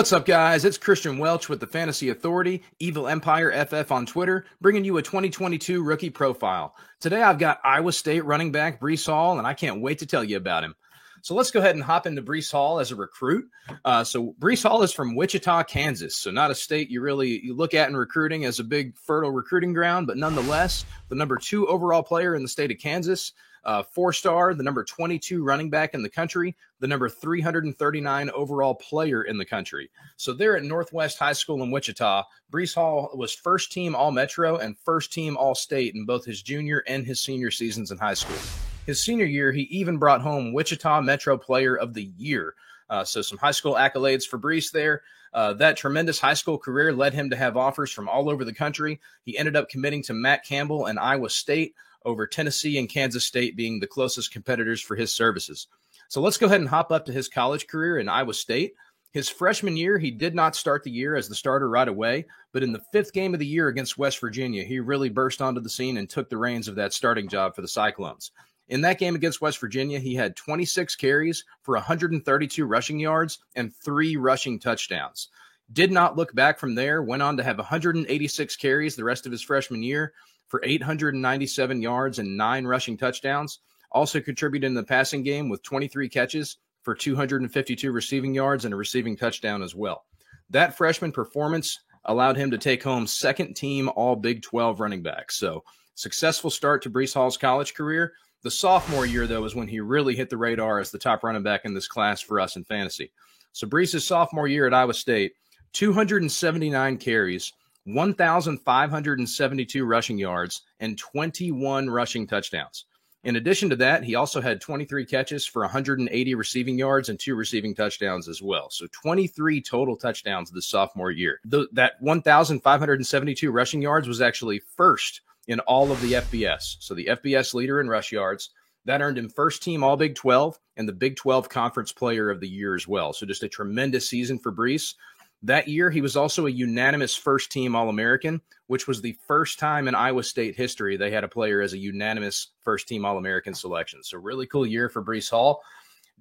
What's up, guys? It's Christian Welch with the Fantasy Authority, Evil Empire FF on Twitter, bringing you a 2022 rookie profile. Today, I've got Iowa State running back Breece Hall, and I can't wait to tell you about him. So let's go ahead and hop into Breece Hall as a recruit. Uh, so Breece Hall is from Wichita, Kansas. So not a state you really you look at in recruiting as a big fertile recruiting ground, but nonetheless, the number two overall player in the state of Kansas uh, four star, the number 22 running back in the country, the number 339 overall player in the country. So there at Northwest High School in Wichita, Breece Hall was first team All Metro and first team All State in both his junior and his senior seasons in high school. His senior year, he even brought home Wichita Metro Player of the Year. Uh, so some high school accolades for Breece there. Uh, that tremendous high school career led him to have offers from all over the country. He ended up committing to Matt Campbell and Iowa State, over Tennessee and Kansas State being the closest competitors for his services. So let's go ahead and hop up to his college career in Iowa State. His freshman year, he did not start the year as the starter right away, but in the fifth game of the year against West Virginia, he really burst onto the scene and took the reins of that starting job for the Cyclones. In that game against West Virginia, he had 26 carries for 132 rushing yards and three rushing touchdowns. Did not look back from there, went on to have 186 carries the rest of his freshman year for 897 yards and nine rushing touchdowns. Also contributed in the passing game with 23 catches for 252 receiving yards and a receiving touchdown as well. That freshman performance allowed him to take home second team All Big 12 running back. So, successful start to Breece Hall's college career. The sophomore year, though, is when he really hit the radar as the top running back in this class for us in fantasy. So, Breece's sophomore year at Iowa State, 279 carries, 1,572 rushing yards, and 21 rushing touchdowns. In addition to that, he also had 23 catches for 180 receiving yards and two receiving touchdowns as well. So 23 total touchdowns this sophomore year. The, that 1,572 rushing yards was actually first in all of the FBS. So the FBS leader in rush yards. That earned him first team All Big 12 and the Big 12 Conference Player of the Year as well. So just a tremendous season for Breece. That year, he was also a unanimous first team All American, which was the first time in Iowa State history they had a player as a unanimous first team All American selection. So, really cool year for Breece Hall.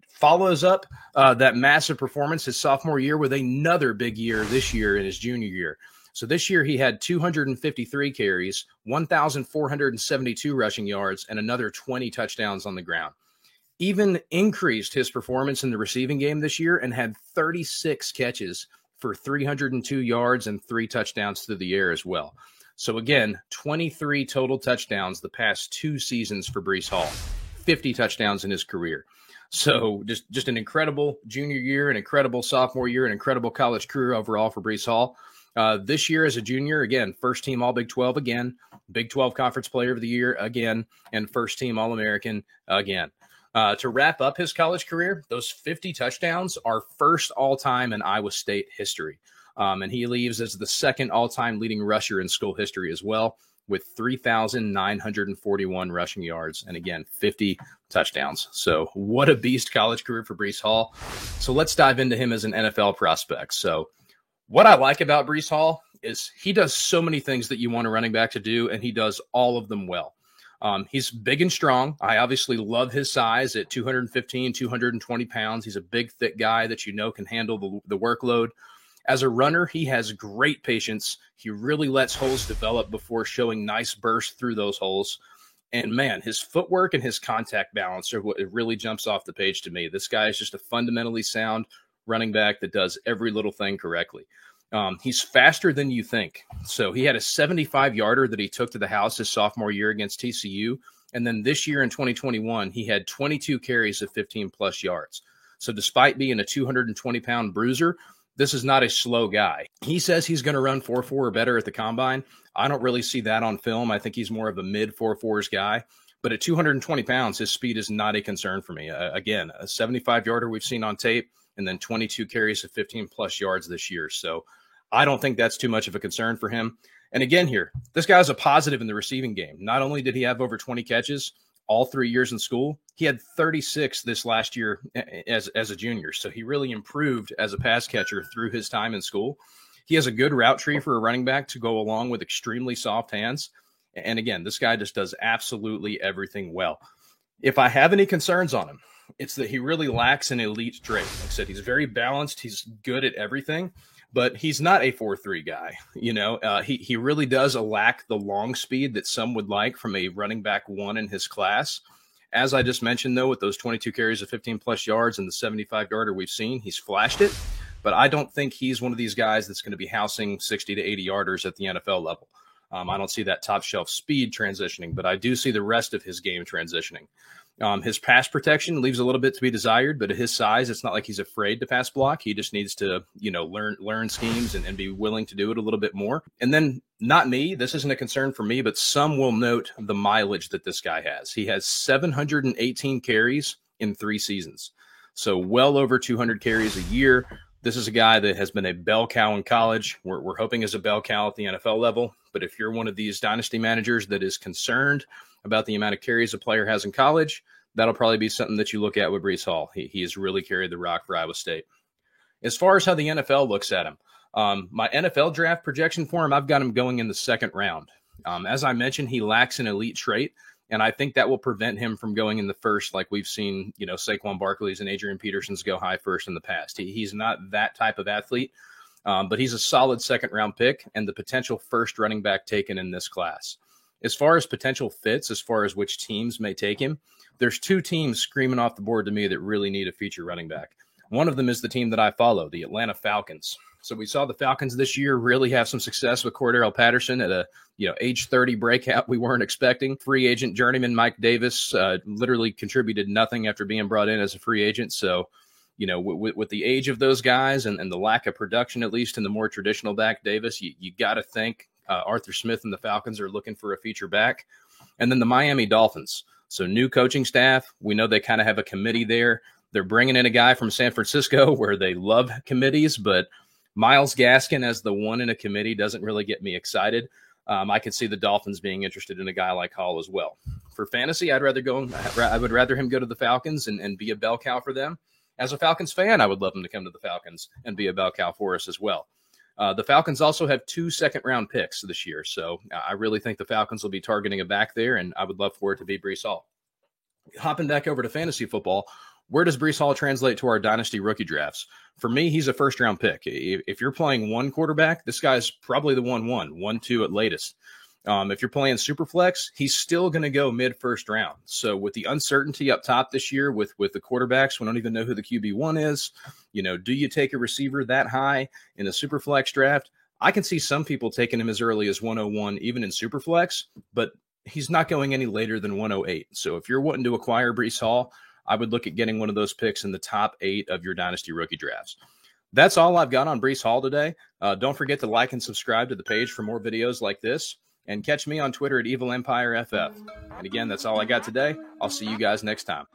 Follows up uh, that massive performance his sophomore year with another big year this year in his junior year. So, this year he had 253 carries, 1,472 rushing yards, and another 20 touchdowns on the ground even increased his performance in the receiving game this year and had 36 catches for 302 yards and three touchdowns through the air as well. So again, 23 total touchdowns the past two seasons for Breece Hall, 50 touchdowns in his career. So just just an incredible junior year, an incredible sophomore year, an incredible college career overall for Breece Hall. Uh, this year as a junior, again, first team All Big 12 again, Big 12 Conference Player of the Year again, and first team All American again. Uh, to wrap up his college career, those 50 touchdowns are first all time in Iowa State history. Um, and he leaves as the second all time leading rusher in school history as well, with 3,941 rushing yards and again, 50 touchdowns. So, what a beast college career for Breece Hall. So, let's dive into him as an NFL prospect. So, what I like about Breece Hall is he does so many things that you want a running back to do, and he does all of them well. Um, he's big and strong. I obviously love his size at 215, 220 pounds. He's a big, thick guy that you know can handle the, the workload. As a runner, he has great patience. He really lets holes develop before showing nice bursts through those holes. And man, his footwork and his contact balance are what really jumps off the page to me. This guy is just a fundamentally sound running back that does every little thing correctly. Um, he's faster than you think. So he had a 75 yarder that he took to the house his sophomore year against TCU. And then this year in 2021, he had 22 carries of 15 plus yards. So despite being a 220 pound bruiser, this is not a slow guy. He says he's going to run 4 4 or better at the combine. I don't really see that on film. I think he's more of a mid 4 4s guy. But at 220 pounds, his speed is not a concern for me. Uh, again, a 75 yarder we've seen on tape, and then 22 carries of 15 plus yards this year. So I don't think that's too much of a concern for him. And again, here, this guy's a positive in the receiving game. Not only did he have over 20 catches all three years in school, he had 36 this last year as, as a junior. So he really improved as a pass catcher through his time in school. He has a good route tree for a running back to go along with extremely soft hands. And again, this guy just does absolutely everything well. If I have any concerns on him, it's that he really lacks an elite trait. Like I said, he's very balanced. He's good at everything, but he's not a four-three guy. You know, uh, he he really does lack the long speed that some would like from a running back one in his class. As I just mentioned, though, with those 22 carries of 15 plus yards and the 75 yarder we've seen, he's flashed it. But I don't think he's one of these guys that's going to be housing 60 to 80 yarders at the NFL level. Um, I don't see that top shelf speed transitioning, but I do see the rest of his game transitioning. Um, his pass protection leaves a little bit to be desired, but at his size, it's not like he's afraid to pass block. He just needs to, you know, learn learn schemes and, and be willing to do it a little bit more. And then, not me. This isn't a concern for me, but some will note the mileage that this guy has. He has 718 carries in three seasons, so well over 200 carries a year. This is a guy that has been a bell cow in college. We're, we're hoping is a bell cow at the NFL level. But if you're one of these dynasty managers that is concerned about the amount of carries a player has in college, that'll probably be something that you look at with Breece Hall. He, he has really carried the rock for Iowa State. As far as how the NFL looks at him, um, my NFL draft projection for him, I've got him going in the second round. Um, as I mentioned, he lacks an elite trait, and I think that will prevent him from going in the first, like we've seen, you know, Saquon Barkley's and Adrian Peterson's go high first in the past. He, he's not that type of athlete, um, but he's a solid second round pick and the potential first running back taken in this class. As far as potential fits, as far as which teams may take him, there's two teams screaming off the board to me that really need a feature running back. One of them is the team that I follow, the Atlanta Falcons. So we saw the Falcons this year really have some success with Cordarrelle Patterson at a you know age 30 breakout we weren't expecting. Free agent journeyman Mike Davis uh, literally contributed nothing after being brought in as a free agent. So you know with, with the age of those guys and, and the lack of production, at least in the more traditional back Davis, you, you got to think uh, Arthur Smith and the Falcons are looking for a feature back. And then the Miami Dolphins. So new coaching staff. We know they kind of have a committee there. They're bringing in a guy from San Francisco where they love committees, but Myles Gaskin as the one in a committee doesn't really get me excited. Um, I could see the Dolphins being interested in a guy like Hall as well. For fantasy, I'd rather go. I would rather him go to the Falcons and, and be a bell cow for them. As a Falcons fan, I would love him to come to the Falcons and be a bell cow for us as well. Uh, the Falcons also have two second round picks this year. So I really think the Falcons will be targeting a back there, and I would love for it to be Breece Hall. Hopping back over to fantasy football, where does Breece Hall translate to our dynasty rookie drafts? For me, he's a first round pick. If you're playing one quarterback, this guy's probably the one one, one two at latest. Um, if you're playing Superflex, he's still going to go mid first round. So with the uncertainty up top this year, with with the quarterbacks, we don't even know who the QB one is. You know, do you take a receiver that high in a Superflex draft? I can see some people taking him as early as 101, even in Superflex, but he's not going any later than 108. So if you're wanting to acquire Breece Hall, I would look at getting one of those picks in the top eight of your dynasty rookie drafts. That's all I've got on Breece Hall today. Uh, don't forget to like and subscribe to the page for more videos like this and catch me on Twitter at Evil Empire FF. And again, that's all I got today. I'll see you guys next time.